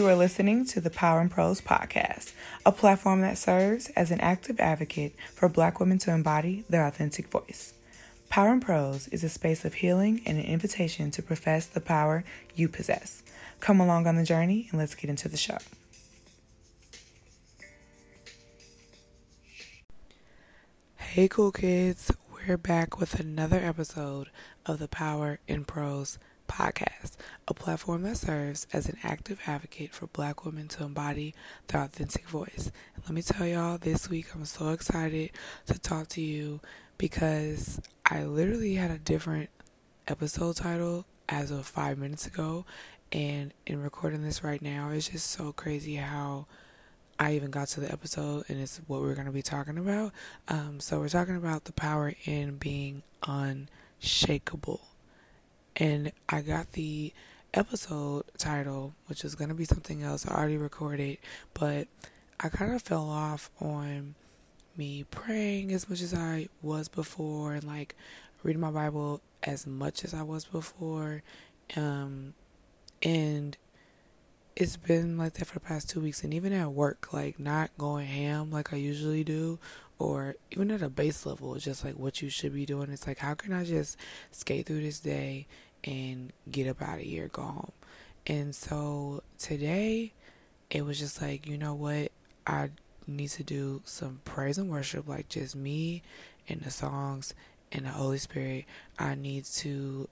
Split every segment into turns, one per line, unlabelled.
You are listening to the Power in Prose podcast, a platform that serves as an active advocate for Black women to embody their authentic voice. Power in Prose is a space of healing and an invitation to profess the power you possess. Come along on the journey and let's get into the show. Hey, cool kids. We're back with another episode of the Power in Prose podcast, a platform that serves as an active advocate for black women to embody their authentic voice. And let me tell y'all, this week I'm so excited to talk to you because I literally had a different episode title as of five minutes ago. And in recording this right now, it's just so crazy how I even got to the episode and it's what we're going to be talking about. Um, so, we're talking about the power in being unshakable. And I got the episode title, which is going to be something else I already recorded, but I kind of fell off on me praying as much as I was before and like reading my Bible as much as I was before. Um, and it's been like that for the past two weeks. And even at work, like not going ham like I usually do, or even at a base level, just like what you should be doing. It's like, how can I just skate through this day and get up out of here, go home? And so today, it was just like, you know what? I need to do some praise and worship, like just me and the songs and the Holy Spirit. I need to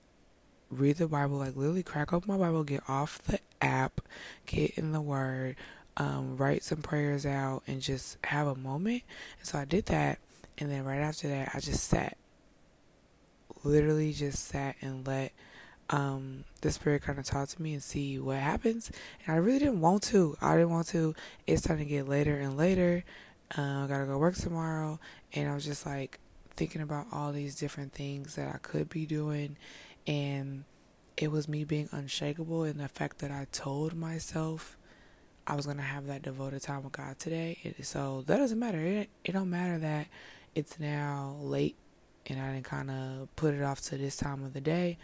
read the Bible, like literally crack open my Bible, get off the app, get in the Word, um, write some prayers out, and just have a moment. And so I did that. And then right after that, I just sat. Literally just sat and let um, the spirit kind of talk to me and see what happens. And I really didn't want to. I didn't want to. It's starting to get later and later. Uh, I gotta go work tomorrow, and I was just like thinking about all these different things that I could be doing, and it was me being unshakable in the fact that I told myself I was gonna have that devoted time with God today. So that doesn't matter. It it don't matter that it's now late and I didn't kind of put it off to this time of the day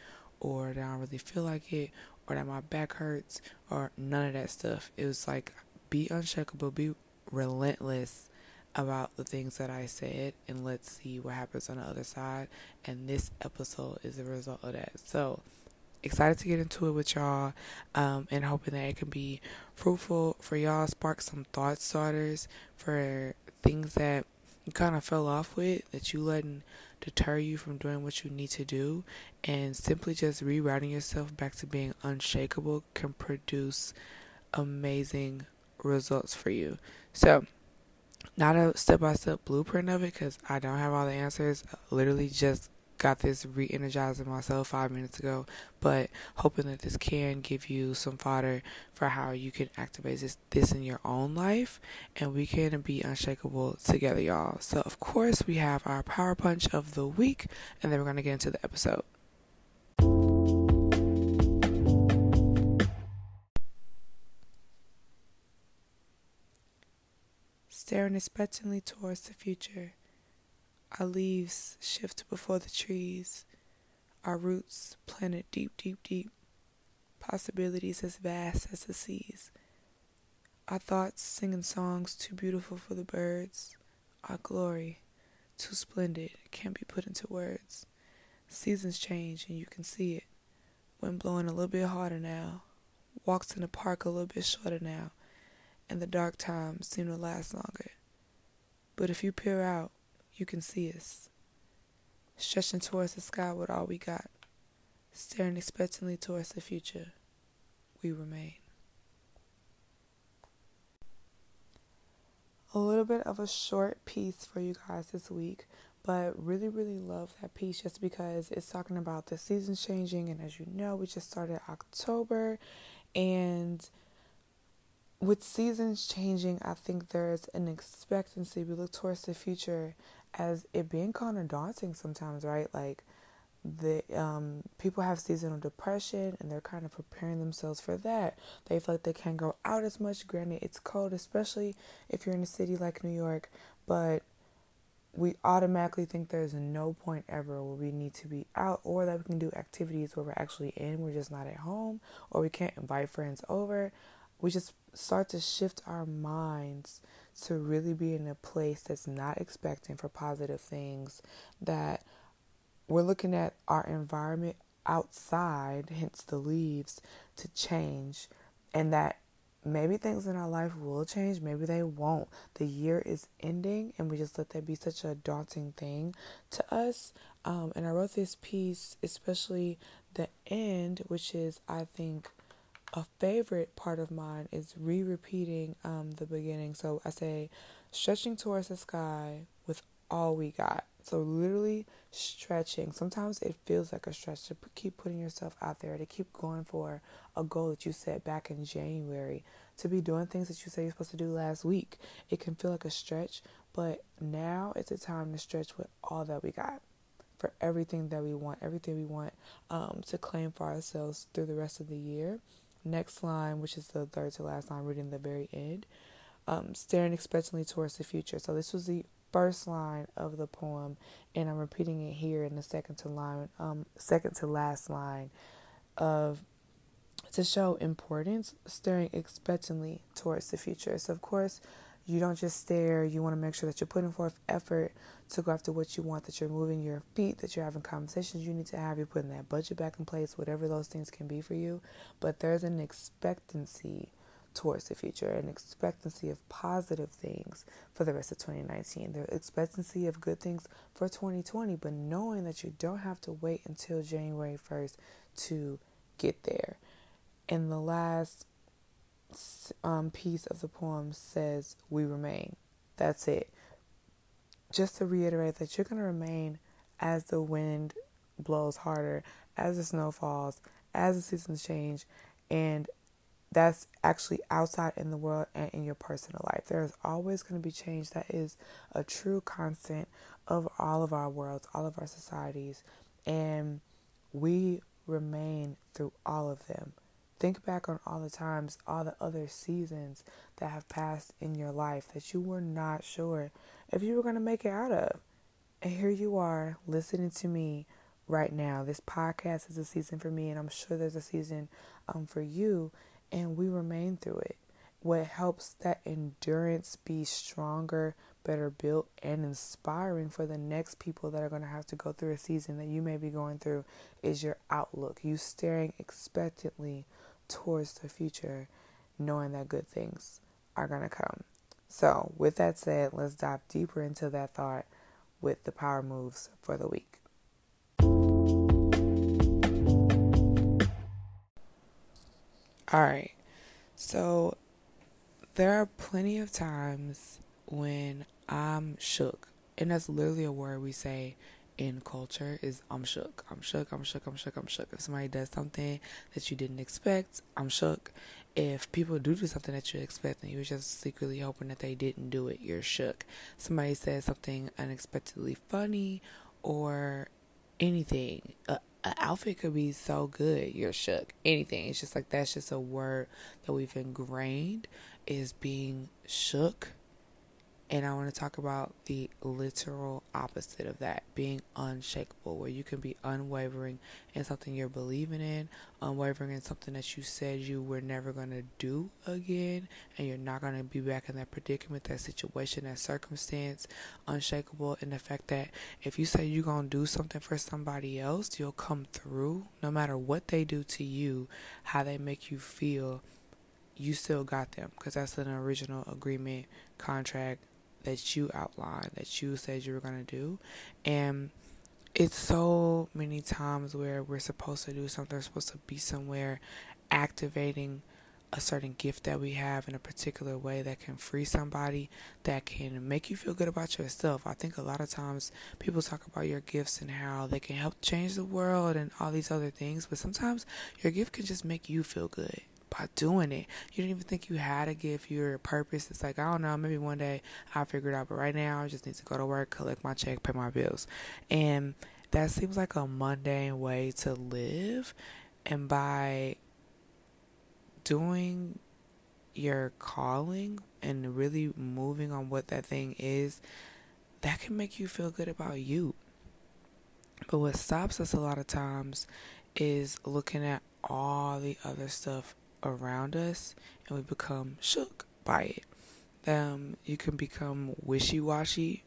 or that I don't really feel like it, or that my back hurts, or none of that stuff. It was like, be unshakable, be relentless about the things that I said, and let's see what happens on the other side. And this episode is the result of that. So, excited to get into it with y'all, um, and hoping that it can be fruitful for y'all, spark some thought starters for things that you kind of fell off with that you letting deter you from doing what you need to do and simply just rerouting yourself back to being unshakable can produce amazing results for you. So, not a step by step blueprint of it because I don't have all the answers. Literally just got this re energizing myself five minutes ago, but hoping that this can give you some fodder for how you can activate this, this in your own life and we can be unshakable together, y'all. So, of course, we have our power punch of the week, and then we're going to get into the episode. Staring expectantly towards the future our leaves shift before the trees, our roots planted deep, deep, deep, possibilities as vast as the seas. Our thoughts singing songs too beautiful for the birds, our glory too splendid, can't be put into words. Seasons change and you can see it. Wind blowing a little bit harder now, walks in the park a little bit shorter now, and the dark times seem to last longer. But if you peer out, you can see us, stretching towards the sky with all we got, staring expectantly towards the future. We remain. A little bit of a short piece for you guys this week, but really, really love that piece just because it's talking about the seasons changing. And as you know, we just started October, and with seasons changing, I think there's an expectancy. We look towards the future as it being kind of daunting sometimes, right? Like the um, people have seasonal depression and they're kind of preparing themselves for that. They feel like they can't go out as much. Granted, it's cold, especially if you're in a city like New York, but we automatically think there's no point ever where we need to be out or that we can do activities where we're actually in, we're just not at home, or we can't invite friends over we just start to shift our minds to really be in a place that's not expecting for positive things, that we're looking at our environment outside, hence the leaves, to change, and that maybe things in our life will change, maybe they won't. The year is ending, and we just let that be such a daunting thing to us. Um, and I wrote this piece, especially the end, which is, I think, a favorite part of mine is re repeating um, the beginning. So I say, stretching towards the sky with all we got. So literally stretching. Sometimes it feels like a stretch to keep putting yourself out there, to keep going for a goal that you set back in January, to be doing things that you say you're supposed to do last week. It can feel like a stretch, but now it's a time to stretch with all that we got for everything that we want, everything we want um, to claim for ourselves through the rest of the year. Next line, which is the third to last line, reading the very end, um, staring expectantly towards the future. So this was the first line of the poem, and I'm repeating it here in the second to line, um, second to last line of to show importance, staring expectantly towards the future. So of course, you don't just stare. You want to make sure that you're putting forth effort to go after what you want, that you're moving your feet, that you're having conversations you need to have, you're putting that budget back in place, whatever those things can be for you. But there's an expectancy towards the future, an expectancy of positive things for the rest of 2019, the expectancy of good things for 2020, but knowing that you don't have to wait until January 1st to get there. And the last um, piece of the poem says, We remain. That's it. Just to reiterate that you're going to remain as the wind blows harder, as the snow falls, as the seasons change, and that's actually outside in the world and in your personal life. There is always going to be change that is a true constant of all of our worlds, all of our societies, and we remain through all of them. Think back on all the times, all the other seasons that have passed in your life that you were not sure if you were going to make it out of. And here you are listening to me right now. This podcast is a season for me, and I'm sure there's a season um, for you and we remain through it. What helps that endurance be stronger, better built, and inspiring for the next people that are going to have to go through a season that you may be going through is your outlook. You staring expectantly towards the future, knowing that good things are going to come. So, with that said, let's dive deeper into that thought with the power moves for the week. All right. So there are plenty of times when I'm shook. And that's literally a word we say in culture is I'm shook. I'm shook, I'm shook, I'm shook, I'm shook. If somebody does something that you didn't expect, I'm shook. If people do do something that you expect and you were just secretly hoping that they didn't do it, you're shook. Somebody says something unexpectedly funny or anything. Uh, an outfit could be so good, you're shook. Anything. It's just like that's just a word that we've ingrained is being shook and I want to talk about the literal opposite of that being unshakable, where you can be unwavering in something you're believing in, unwavering in something that you said you were never going to do again, and you're not going to be back in that predicament, that situation, that circumstance. Unshakable in the fact that if you say you're going to do something for somebody else, you'll come through no matter what they do to you, how they make you feel. You still got them because that's an original agreement, contract, that you outlined, that you said you were going to do. And it's so many times where we're supposed to do something, we're supposed to be somewhere activating a certain gift that we have in a particular way that can free somebody, that can make you feel good about yourself. I think a lot of times people talk about your gifts and how they can help change the world and all these other things, but sometimes your gift can just make you feel good by doing it. You didn't even think you had a gift, your purpose. It's like, I don't know, maybe one day I'll figure it out. But right now, I just need to go to work, collect my check, pay my bills. And that seems like a mundane way to live. And by doing your calling and really moving on what that thing is, that can make you feel good about you. But what stops us a lot of times is looking at all the other stuff around us and we become shook by it. Um, you can become wishy washy,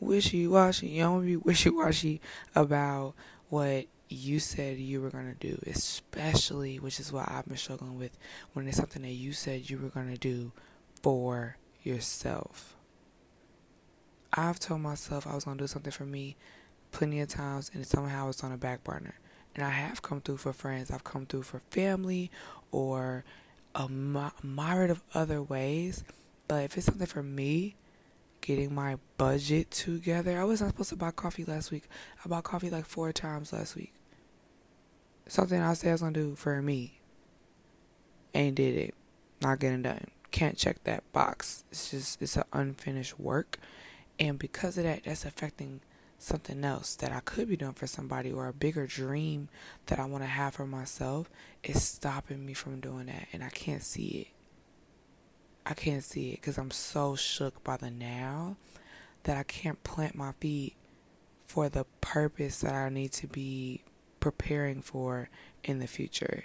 wishy washy. You don't be wishy washy about what you said you were gonna do, especially which is what I've been struggling with when it's something that you said you were gonna do for yourself. I've told myself I was gonna do something for me plenty of times, and somehow it's on a back burner. And I have come through for friends. I've come through for family or a myriad of other ways. But if it's something for me, getting my budget together. I was not supposed to buy coffee last week. I bought coffee like four times last week. Something I said I was gonna do for me. Ain't did it. Not getting done. Can't check that box. It's just it's an unfinished work. And because of that, that's affecting something else that I could be doing for somebody or a bigger dream that I want to have for myself is stopping me from doing that and I can't see it. I can't see it because I'm so shook by the now that I can't plant my feet for the purpose that I need to be preparing for in the future.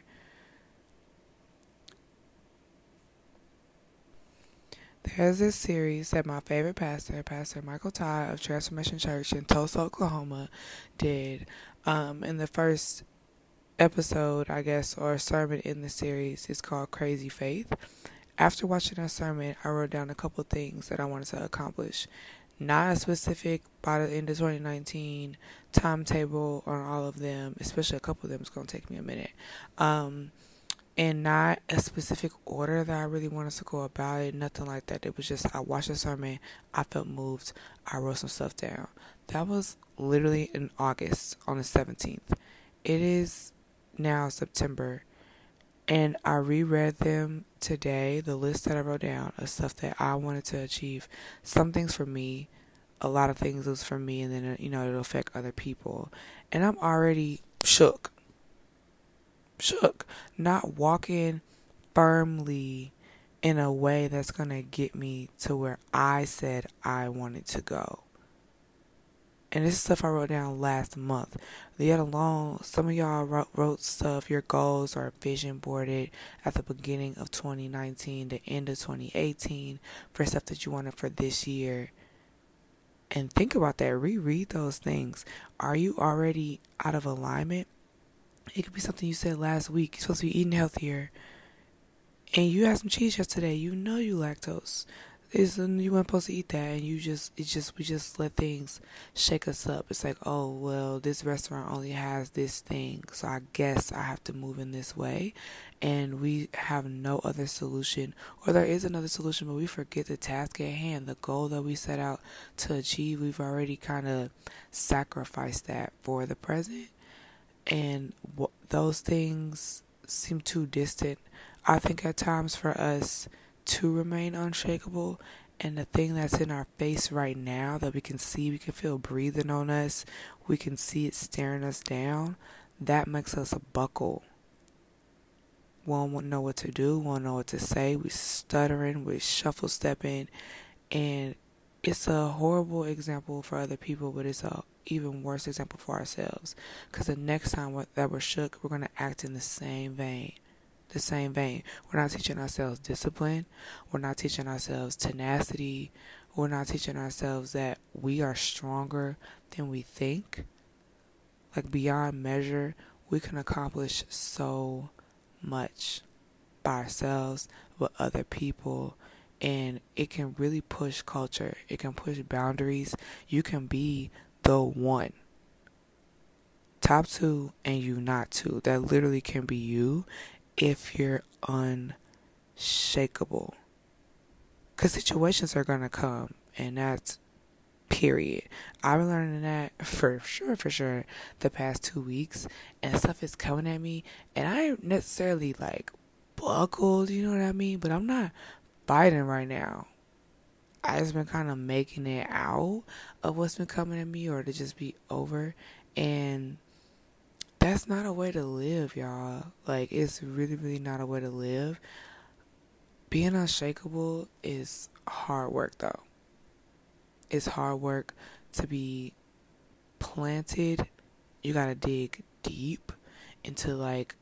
There's this series that my favorite pastor, Pastor Michael Todd of Transformation Church in Tulsa, Oklahoma, did. Um, in the first episode, I guess, or sermon in the series is called Crazy Faith. After watching that sermon, I wrote down a couple things that I wanted to accomplish. Not a specific by the end of 2019 timetable on all of them, especially a couple of them is going to take me a minute. Um, and not a specific order that I really wanted to go about it, nothing like that. It was just I watched the sermon, I felt moved, I wrote some stuff down. That was literally in August on the 17th. It is now September and I reread them today, the list that I wrote down of stuff that I wanted to achieve. Some things for me, a lot of things was for me, and then, uh, you know, it'll affect other people. And I'm already shook. Shook. Not walking firmly in a way that's going to get me to where I said I wanted to go and this is stuff I wrote down last month. Yet alone, some of y'all wrote, wrote stuff, your goals or vision boarded at the beginning of 2019, the end of 2018, for stuff that you wanted for this year. And think about that. Reread those things. Are you already out of alignment? It could be something you said last week. You're supposed to be eating healthier. And you had some cheese yesterday. You know you lactose. Is um, you weren't supposed to eat that. And you just it just we just let things shake us up. It's like oh well this restaurant only has this thing. So i guess i have to move in this way. And we have no other solution. Or there is another solution but we forget the task at hand. The goal that we set out to achieve we've already kind of sacrificed that for the present and those things seem too distant i think at times for us to remain unshakable. And the thing that's in our face right now that we can see, we can feel breathing on us, we can see it staring us down, that makes us buckle. We won't know what to do, won't know what to say, we stuttering, we shuffle stepping, and it's a horrible example for other people, but it's a even worse example for ourselves. Because the next time that we're shook, we're going to act in the same vein the same vein. We're not teaching ourselves discipline. We're not teaching ourselves tenacity. We're not teaching ourselves that we are stronger than we think. Like beyond measure, we can accomplish so much by ourselves with other people and it can really push culture. It can push boundaries. You can be the one. Top two and you not two. That literally can be you if you're unshakable. Because situations are going to come, and that's period. I've been learning that for sure, for sure, the past two weeks, and stuff is coming at me, and I ain't necessarily like buckled, you know what I mean? But I'm not fighting right now. I just been kind of making it out of what's been coming at me, or to just be over, and that's not a way to live, y'all. Like, it's really, really not a way to live. Being unshakable is hard work, though. It's hard work to be planted. You gotta dig deep into, like,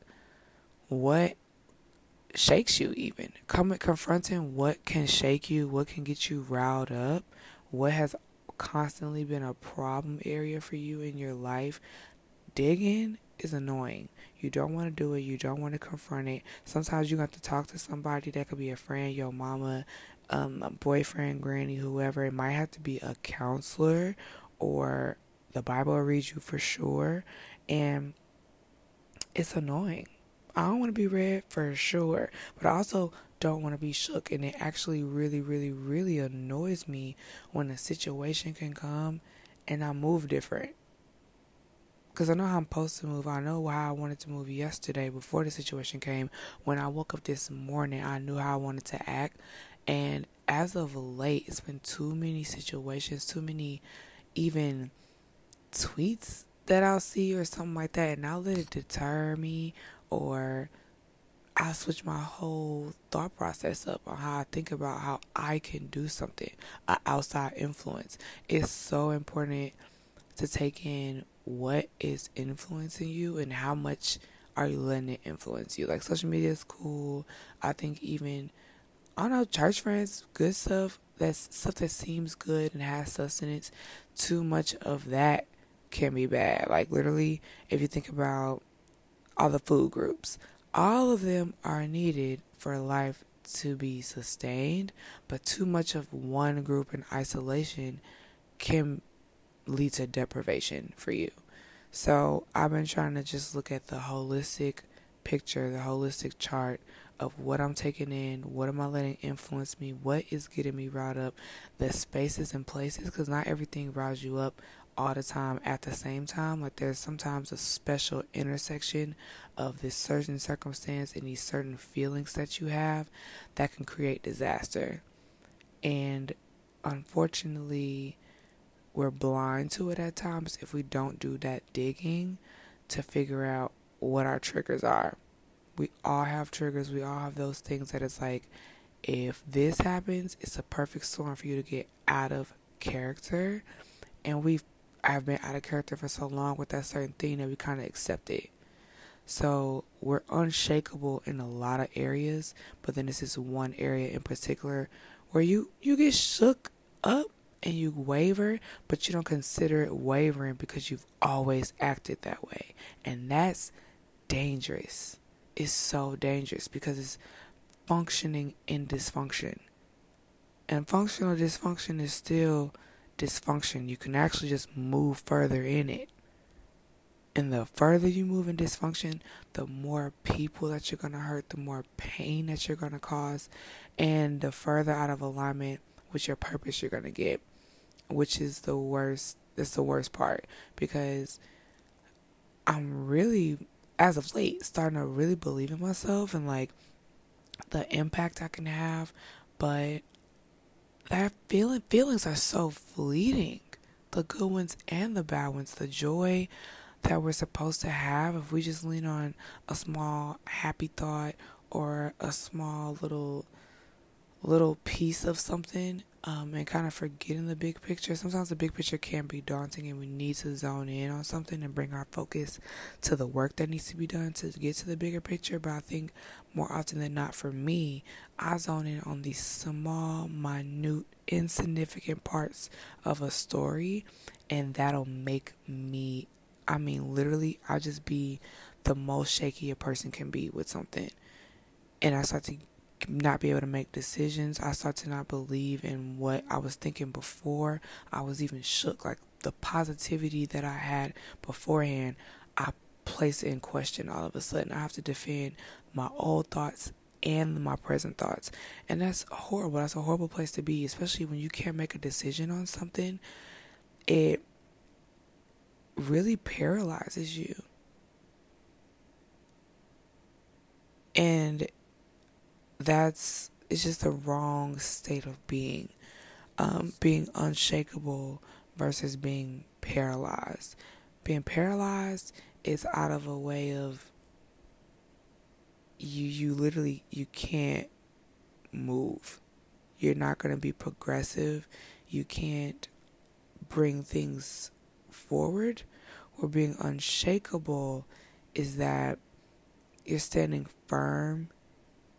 what shakes you even. Come confronting what can shake you, what can get you riled up, what has constantly been a problem area for you in your life. Digging is annoying. You don't want to do it. You don't want to confront it. Sometimes you have to talk to somebody that could be a friend, your mama, um, a boyfriend, granny, whoever. It might have to be a counselor or the Bible will read you for sure. And it's annoying. I don't want to be read for sure, but I also don't want to be shook. And it actually really, really, really annoys me when a situation can come and I move different. Because I know how I'm supposed to move. I know how I wanted to move yesterday before the situation came. When I woke up this morning, I knew how I wanted to act. And as of late, it's been too many situations, too many even tweets that I'll see or something like that, and I'll let it deter me or I switch my whole thought process up on how I think about how I can do something, an outside influence. It's so important to take in what is influencing you and how much are you letting it influence you. Like social media is cool. I think even I don't know, church friends, good stuff. That's stuff that seems good and has sustenance. Too much of that can be bad. Like literally, if you think about all the food groups, all of them are needed for life to be sustained, but too much of one group in isolation can lead to deprivation for you. So I've been trying to just look at the holistic picture, the holistic chart of what I'm taking in, what am I letting influence me, what is getting me riled up, the spaces and places, because not everything riles you up all the time at the same time. Like there's sometimes a special intersection of this certain circumstance and these certain feelings that you have that can create disaster. And unfortunately, we're blind to it at times if we don't do that digging to figure out what our triggers are we all have triggers. We all have those things that it's like, if this happens, it's a perfect storm for you to get out of character. And we've, I've been out of character for so long with that certain thing that we kind of accept it. So we're unshakable in a lot of areas, but then this is one area in particular where you you get shook up and you waver, but you don't consider it wavering because you've always acted that way. And that's dangerous is so dangerous because it's functioning in dysfunction. And functional dysfunction is still dysfunction. You can actually just move further in it. And the further you move in dysfunction, the more people that you're going to hurt, the more pain that you're going to cause, and the further out of alignment with your purpose you're going to get, which is the worst. That's the worst part because I'm really as of late starting to really believe in myself and like the impact I can have, but that feeling feelings are so fleeting. The good ones and the bad ones, the joy that we're supposed to have if we just lean on a small happy thought or a small little little piece of something um, and kind of forgetting the big picture. Sometimes the big picture can be daunting, and we need to zone in on something and bring our focus to the work that needs to be done to get to the bigger picture. But I think more often than not, for me, I zone in on these small, minute, insignificant parts of a story, and that'll make me. I mean, literally, I'll just be the most shaky a person can be with something. And I start to not be able to make decisions. I start to not believe in what I was thinking before. I was even shook. Like the positivity that I had beforehand, I place in question all of a sudden. I have to defend my old thoughts and my present thoughts. And that's horrible. That's a horrible place to be, especially when you can't make a decision on something. It really paralyzes you. And that's it's just the wrong state of being. Um, being unshakable versus being paralyzed. Being paralyzed is out of a way of you you literally you can't move. You're not going to be progressive. You can't bring things forward. Or being unshakable is that you're standing firm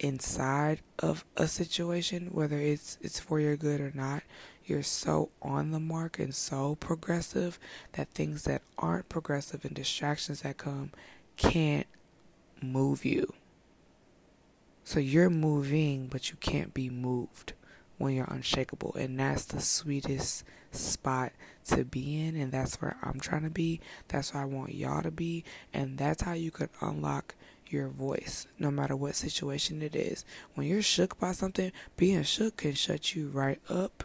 inside of a situation, whether it's it's for your good or not, you're so on the mark and so progressive that things that aren't progressive and distractions that come can't move you. So you're moving, but you can't be moved when you're unshakable. And that's the sweetest spot to be in. And that's where I'm trying to be. That's where I want y'all to be. And that's how you can unlock your voice, no matter what situation it is. When you're shook by something, being shook can shut you right up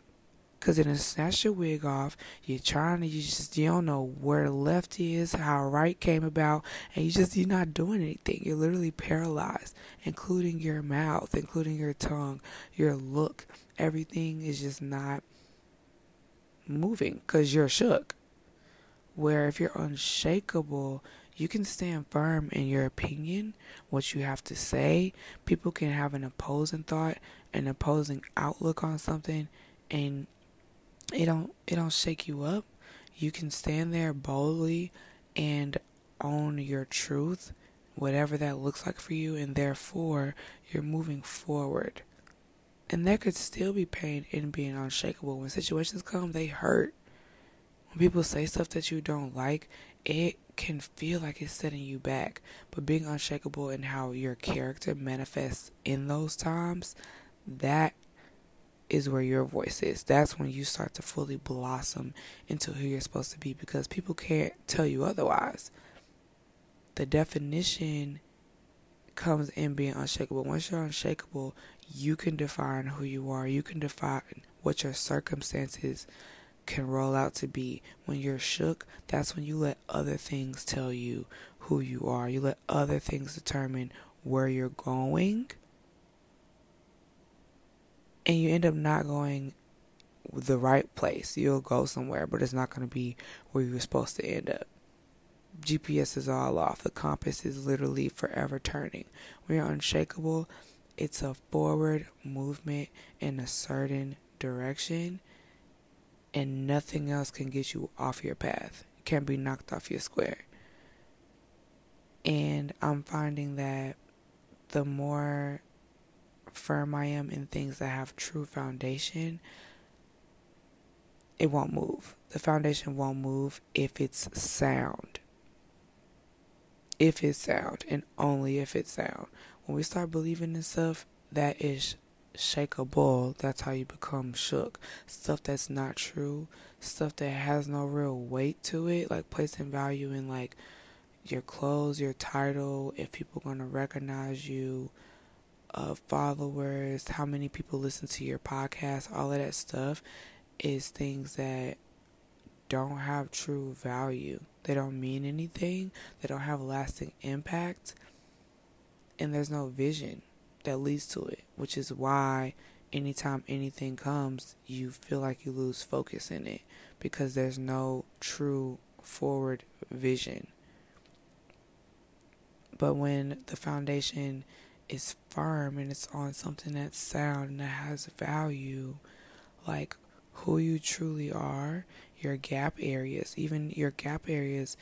Cause it'll snatch your wig off. You're trying to, you just, you don't know where left is, how right came about, and you just, you're not doing anything. You're literally paralyzed, including your mouth, including your tongue, your look. Everything is just not moving because you're shook. Where if you're unshakable, you can stand firm in your opinion, what you have to say. People can have an opposing thought, an opposing outlook on something, and it don't it don't shake you up. You can stand there boldly and own your truth, whatever that looks like for you, and therefore you're moving forward. And there could still be pain in being unshakable. When situations come, they hurt. When people say stuff that you don't like, it can feel like it's setting you back. But being unshakable and how your character manifests in those times, that is where your voice is. That's when you start to fully blossom into who you're supposed to be because people can't tell you otherwise. The definition comes in being unshakable. Once you're unshakable, you can define who you are. You can define what your circumstances can roll out to be. When you're shook, that's when you let other things tell you who you are. You let other things determine where you're going and you end up not going the right place. You'll go somewhere, but it's not going to be where you were supposed to end up. GPS is all off. The compass is literally forever turning. When you're unshakable, it's a forward movement in a certain direction, and nothing else can get you off your path. You can't be knocked off your square. And I'm finding that the more firm I am in things that have true foundation, it won't move. The foundation won't move if it's sound. If it's sound, and only if it's sound. When we start believing in stuff that is shakeable, that's how you become shook. Stuff that's not true, stuff that has no real weight to it, like placing value in like your clothes, your title, if people are gonna recognize you, of followers, how many people listen to your podcast, all of that stuff is things that don't have true value. They don't mean anything, they don't have lasting impact, and there's no vision that leads to it, which is why anytime anything comes, you feel like you lose focus in it because there's no true forward vision. But when the foundation is firm and it's on something that's sound and that has value, like who you truly are, your gap areas, even your gap areas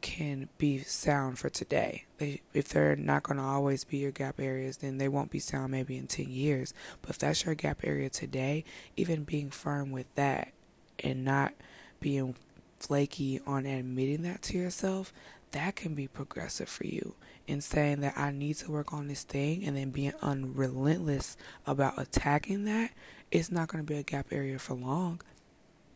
can be sound for today. They, if they're not going to always be your gap areas, then they won't be sound maybe in 10 years. But if that's your gap area today, even being firm with that and not being flaky on admitting that to yourself, that can be progressive for you in saying that I need to work on this thing and then being unrelentless about attacking that, it's not going to be a gap area for long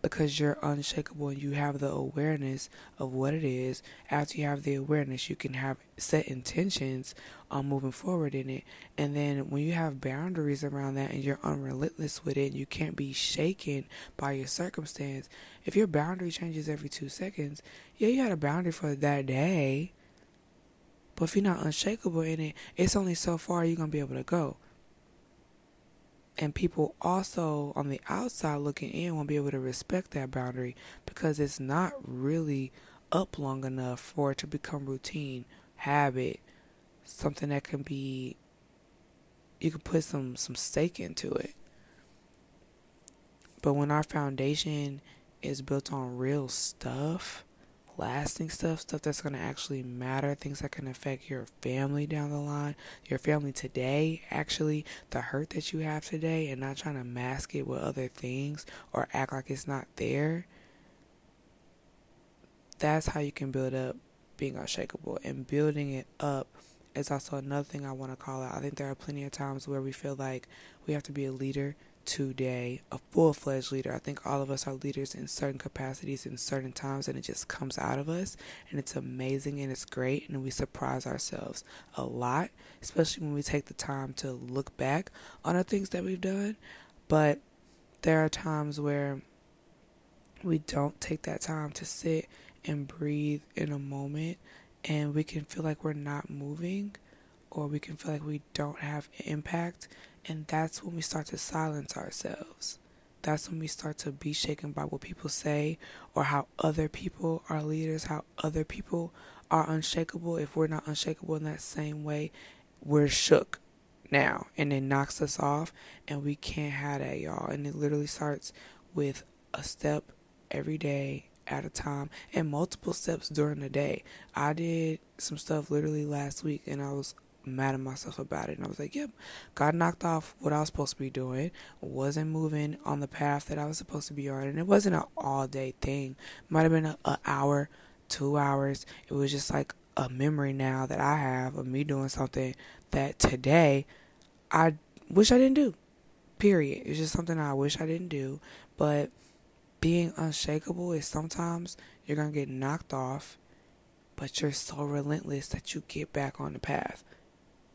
because you're unshakable and you have the awareness of what it is. After you have the awareness, you can have set intentions on moving forward in it. And then when you have boundaries around that and you're unrelentless with it, you can't be shaken by your circumstance. If your boundary changes every two seconds, yeah, you had a boundary for that day but if you're not unshakable in it, it's only so far you're going to be able to go. And people also on the outside looking in won't be able to respect that boundary because it's not really up long enough for it to become routine, habit, something that can be you can put some some stake into it. But when our foundation is built on real stuff, lasting stuff, stuff that's going to actually matter, things that can affect your family down the line, your family today, actually, the hurt that you have today, and not trying to mask it with other things or act like it's not there. That's how you can build up being unshakable. And building it up is also another thing I want to call out. I think there are plenty of times where we feel like we have to be a leader today, a full fledged leader. I think all of us are leaders in certain capacities in certain times, and it just comes out of us. And it's amazing and it's great, and we surprise ourselves a lot, especially when we take the time to look back on the things that we've done. But there are times where we don't take that time to sit and breathe in a moment, and we can feel like we're not moving, or we can feel like we don't have impact and that's when we start to silence ourselves. That's when we start to be shaken by what people say or how other people are leaders, how other people are unshakable. If we're not unshakable in that same way, we're shook now and it knocks us off and we can't have that y'all and it literally starts with a step every day at a time and multiple steps during the day i did some stuff literally last week and i was mad at myself about it. And I was like, yep, got knocked off what I was supposed to be doing, wasn't moving on the path that I was supposed to be on. And it wasn't an all day thing, might have been an hour, two hours. It was just like a memory now that I have of me doing something that today I wish I didn't do. Period. It's just something I wish I didn't do. But being unshakable is sometimes you're going to get knocked off, but you're so relentless that you get back on the path.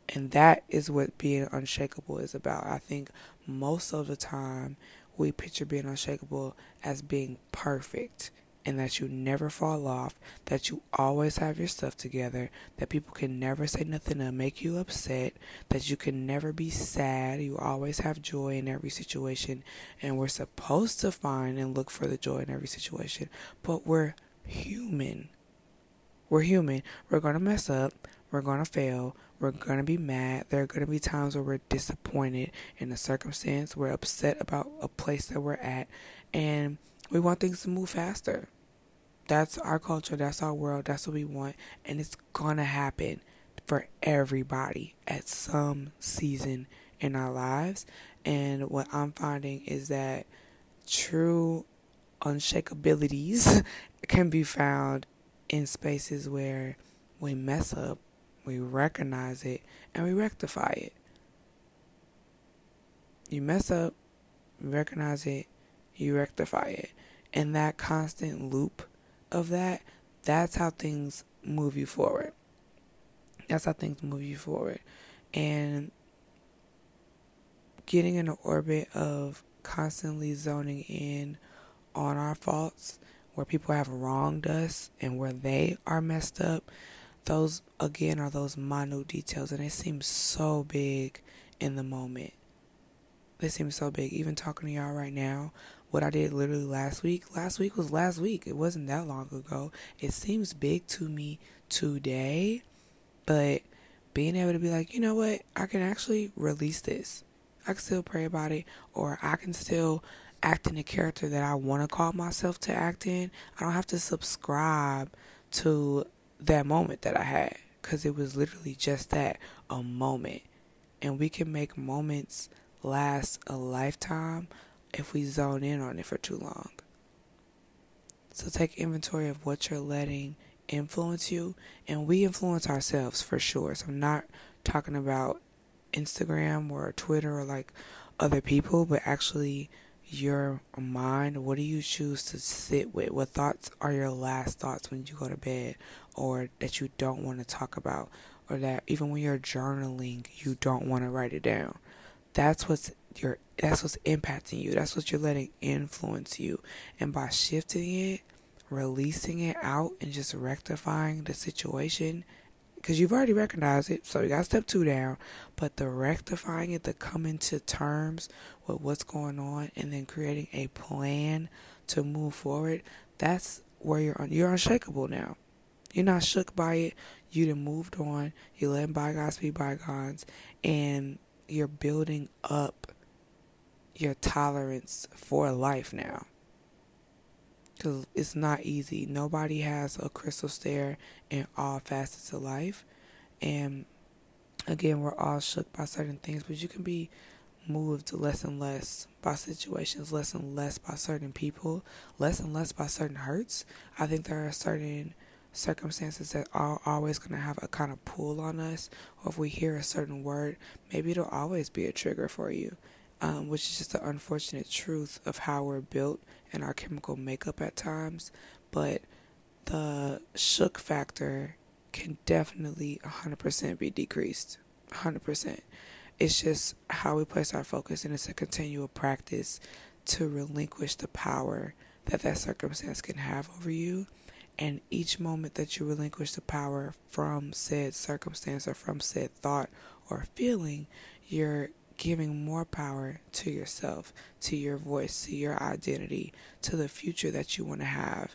And that is what being unshakable is about. I think most of the time we picture being unshakable as being perfect and that you never fall off, that you always have your stuff together, that people can never say nothing to make you upset, that you can never be sad, you always have joy in every situation, and we're supposed to find and look for the joy in every situation, but we're human. We're human. We're going to mess up. We're going to fail. We're to be mad. There are to be times where we're disappointed in a circumstance. We're upset about a place that we're at. And we want things to move faster. That's our culture. That's our world. That's what we want. And it's to happen for everybody at some season in our lives. And what I'm finding is that true unshakabilities can be found in spaces where we mess up we recognize it, and we rectify it. You mess up, you recognize it, you rectify it. And that constant loop of that, that's how things move you forward. That's how things move you forward. And getting in the orbit of constantly zoning in on our faults, where people have wronged us and where they are messed up, those again are those minute details and they seem so big in the moment. They seem so big. Even talking to y'all right now, what I did literally last week, last week was last week. It wasn't that long ago. It seems big to me today, but being able to be like, you know what, I can actually release this. I can still pray about it, or I can still act in the character that I want to call myself to act in. I don't have to subscribe to that moment that I had because it was literally just that a moment. And we can make moments last a lifetime if we zone in on it for too long. So take inventory of what you're letting influence you. And we influence ourselves for sure. So I'm not talking about Instagram or Twitter or like other people, but actually your mind? What do you choose to sit with? What thoughts are your last thoughts when you go to bed or that you don't want to talk about or that even when you're journaling you don't want to write it down? That's what's your that's what's impacting you. That's what you're letting influence you. And by shifting it, releasing it out and just rectifying the situation because you've already recognized it, so you got step two down. But the rectifying it, the coming to terms with what's going on, and then creating a plan to move forward, that's where you're on. You're unshakable now. You're not shook by it. You done moved on. You're letting bygones be bygones, and you're building up your tolerance for life now. Because it's not easy. Nobody has a crystal stair in all facets of life. And again, we're all shook by certain things, but you can be moved less and less by situations, less and less by certain people, less and less by certain hurts. I think there are certain circumstances that are always going to have a kind of pull on us, or if we hear a certain word, maybe it'll always be a trigger for you, um, which is just the unfortunate truth of how we're built and our chemical makeup at times. But the shook factor can definitely 100% be decreased. 100%. It's just how we place our focus, and it's a continual practice to relinquish the power that that circumstance can have over you. And each moment that you relinquish the power from said circumstance or from said thought or feeling, you're giving more power to yourself, to your voice, to your identity, to the future that you want to have.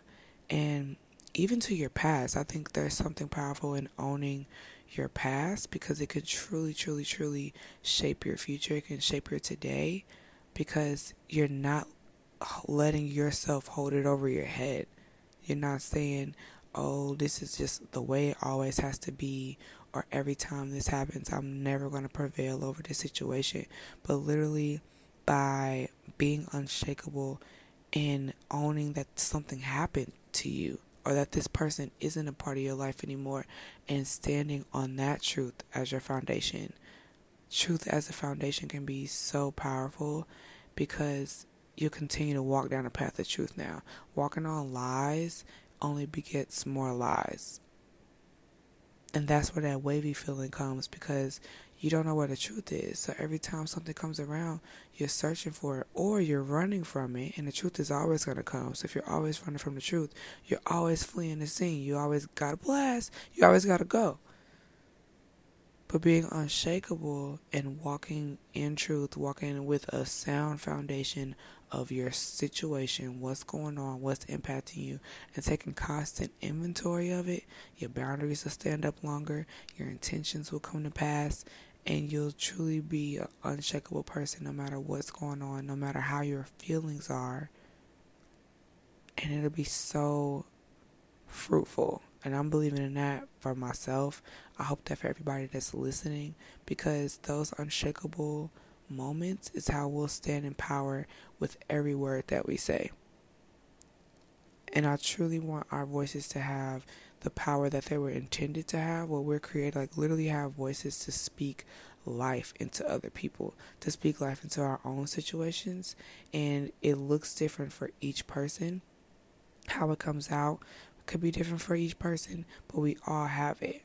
And even to your past. I think there's something powerful in owning your past because it could truly, truly, truly shape your future. It can shape your today because you're not letting yourself hold it over your head. You're not saying, oh, this is just the way it always has to be, or every time this happens, I'm never going to prevail over this situation. But literally, by being unshakable and owning that something happened to you, or that this person isn't a part of your life anymore and standing on that truth as your foundation. Truth as a foundation can be so powerful because you continue to walk down a path of truth now. Walking on lies only begets more lies. And that's where that wavy feeling comes because you don't know where the truth is. So every time something comes around, you're searching for it or you're running from it, and the truth is always going to come. So if you're always running from the truth, you're always fleeing the scene. You always got to blast, you always got to go. But being unshakable and walking in truth, walking with a sound foundation of your situation, what's going on, what's impacting you, and taking constant inventory of it, your boundaries will stand up longer, your intentions will come to pass, and you'll truly be an unshakable person no matter what's going on, no matter how your feelings are. And it'll be so fruitful. And I'm believing in that for myself. I hope that for everybody that's listening, because those unshakable moments is how we'll stand in power with every word that we say. And I truly want our voices to have the power that they were intended to have. What we're created, like literally have voices to speak life into other people, to speak life into our own situations. And it looks different for each person. How it comes out could be different for each person, but we all have it.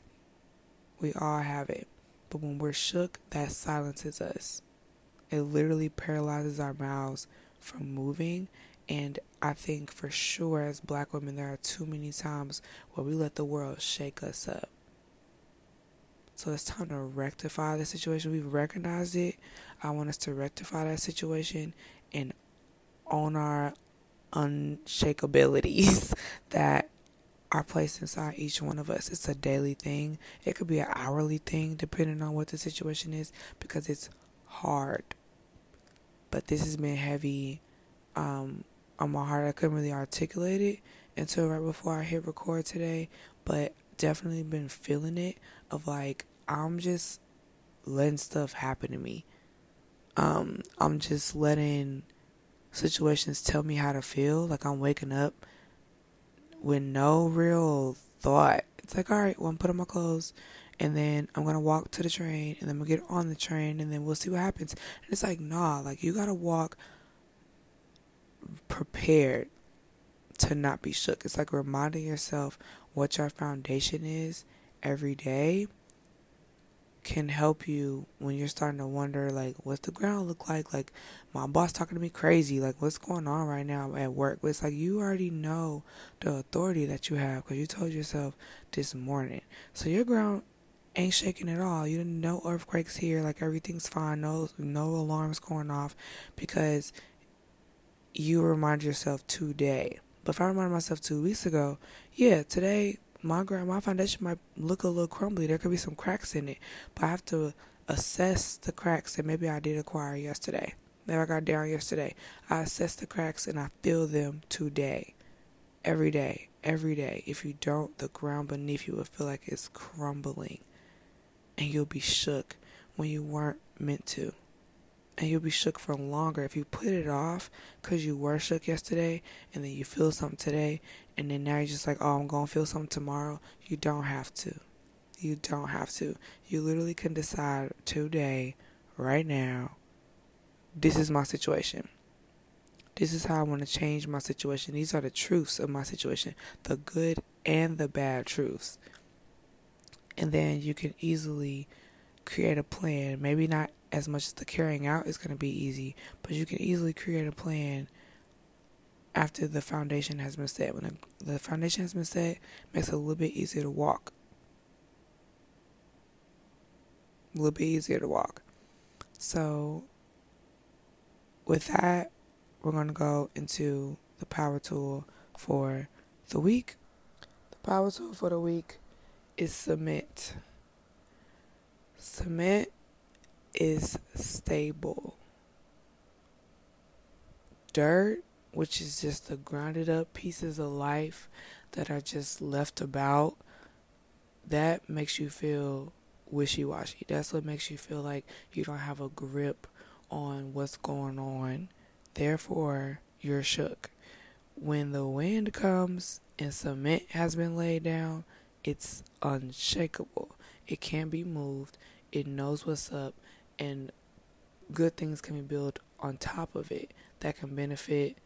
We all have it. But when we're shook, that silences us. It literally paralyzes our mouths from moving and I think for sure as black women, there are too many times where we let the world shake us up. So it's time to rectify the situation. We've recognized it. I want us to rectify that situation and own our unshakabilities that are placed inside each one of us. It's a daily thing. It could be an hourly thing depending on what the situation is because it's hard. But this has been heavy um, on my heart. I couldn't really articulate it until right before I hit record today, but definitely been feeling it of like I'm just letting stuff happen to me. Um, I'm just letting situations tell me how to feel. Like I'm waking up with no real thought. It's like, all right, well, I'm putting my clothes and then I'm gonna walk to the train and then we'll get on the train and then we'll see what happens. And it's like, nah, like you gotta walk prepared to not be shook. It's like reminding yourself what your foundation is every day can help you when you're starting to wonder like what's the ground look like like my boss talking to me crazy like what's going on right now at work but it's like you already know the authority that you have because you told yourself this morning so your ground ain't shaking at all you didn't know earthquakes here like everything's fine no no alarms going off because you remind yourself today. But if I remind myself two weeks ago, yeah, today my ground, my foundation might look a little crumbly. There could be some cracks in it, but I have to assess the cracks that maybe I did acquire yesterday. Maybe I got down yesterday. I assess the cracks and I feel them today. every day, every day. If you don't, the ground beneath you will feel like it's crumbling. And you'll be shook when you weren't meant to. And you'll be shook for longer if you put it off because you were shook yesterday and then you feel something today and then now you're just like, oh, I'm going to feel something tomorrow. You don't have to. You don't have to. You literally can decide today, right now, this is my situation. This is how I want to change my situation. These are the truths of my situation the good and the bad truths. And then you can easily create a plan. Maybe not as much as the carrying out is going to be easy, but you can easily create a plan after the foundation has been set. When the foundation has been set, makes it a little bit easier to walk. A little bit easier to walk. So, with that, we're going to go into the power tool for the week. The power tool for the week is submit. Submit is stable. Dirt, which is just the grounded up pieces of life that are just left about, that makes you feel wishy washy. That's what makes you feel like you don't have a grip on what's going on. Therefore, you're shook. When the wind comes and cement has been laid down, it's unshakable. It can't be moved. It knows what's up, and good things can be built on top of it that can benefit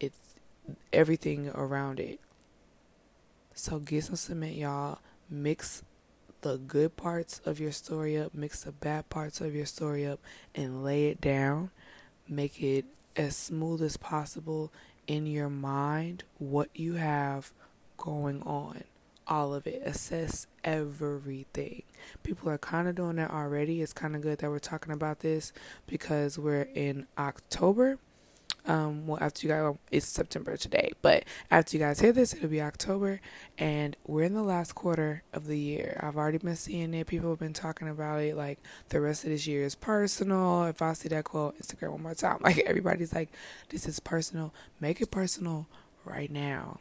it's everything around it. So get some cement, y'all. Mix the good parts of your story up, mix the bad parts of your story up, and lay it down. Make it as smooth as possible in your mind what you have going on. All of it. Assess everything. People are kind of doing that already. It's kind of good that we're talking about this because we're in October um, well, after you guys, well, it's September today, but after you guys hear this, it'll be October, and we're in the last quarter of the year. I've already been seeing it. People have been talking about it. Like the rest of this year is personal. If I see that quote, Instagram one more time. Like everybody's like, this is personal. Make it personal right now,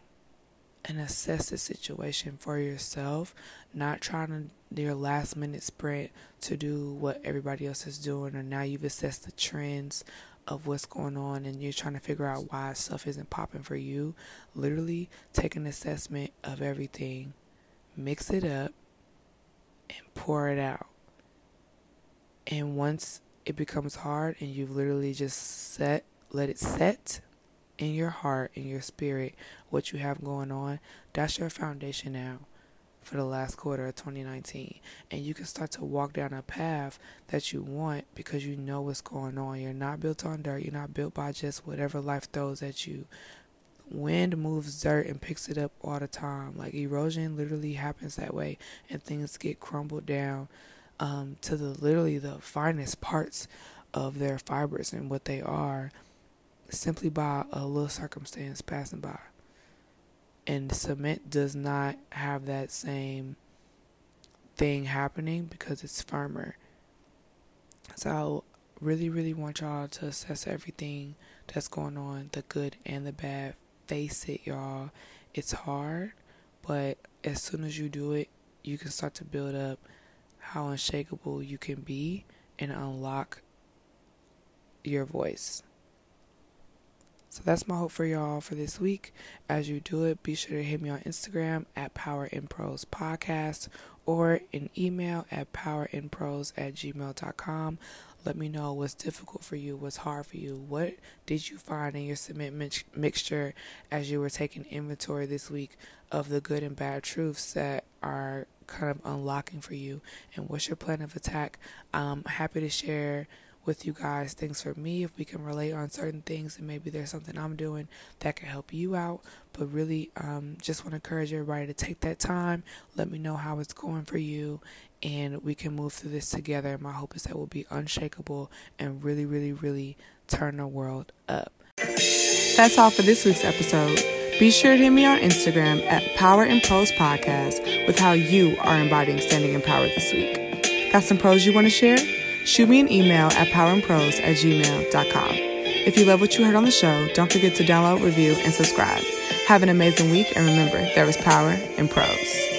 and assess the situation for yourself. Not trying to do your last minute sprint to do what everybody else is doing, or now you've assessed the trends of what's going on and you're trying to figure out why stuff isn't popping for you, literally take an assessment of everything, mix it up, and pour it out. And once it becomes hard and you've literally just set, let it set in your heart, in your spirit, what you have going on, that's your foundation now for the last quarter of 2019 and you can start to walk down a path that you want because you know what's going on. You're not built on dirt. You're not built by just whatever life throws at you. Wind moves dirt and picks it up all the time. Like erosion literally happens that way and things get crumbled down um, to the literally the finest parts of their fibers and what they are simply by a little circumstance passing by and cement does not have that same thing happening because it's firmer. So really, really want y'all to assess everything that's going on, the good and the bad. Face it, y'all. It's hard, but as soon as you do it, you can start to build up how unshakable you can be and unlock your voice. So that's my hope for y'all for this week. As you do it, be sure to hit me on Instagram at Power in Prose Podcast or an email at powerinprose at gmail.com. Let me know what's difficult for you, what's hard for you. What did you find in your cement mix- mixture as you were taking inventory this week of the good and bad truths that are kind of unlocking for you? And what's your plan of attack? I'm happy to share with you guys things for me if we can relate on certain things and maybe there's something I'm doing that can help you out. But really, um, just want to encourage everybody to take that time. Let me know how it's going for you, and we can move through this together. My hope is that we'll be unshakable and really, really, really turn the world up. That's all for this week's episode. Be sure to hit me on Instagram at Power in Prose Podcast with how you are embodying standing in power this week. Got some prose you want to share? Shoot me an email at powerinprose at gmail.com. If you love what you heard on the show, don't forget to download, review, and subscribe. Have an amazing week, and remember, there is power in prose.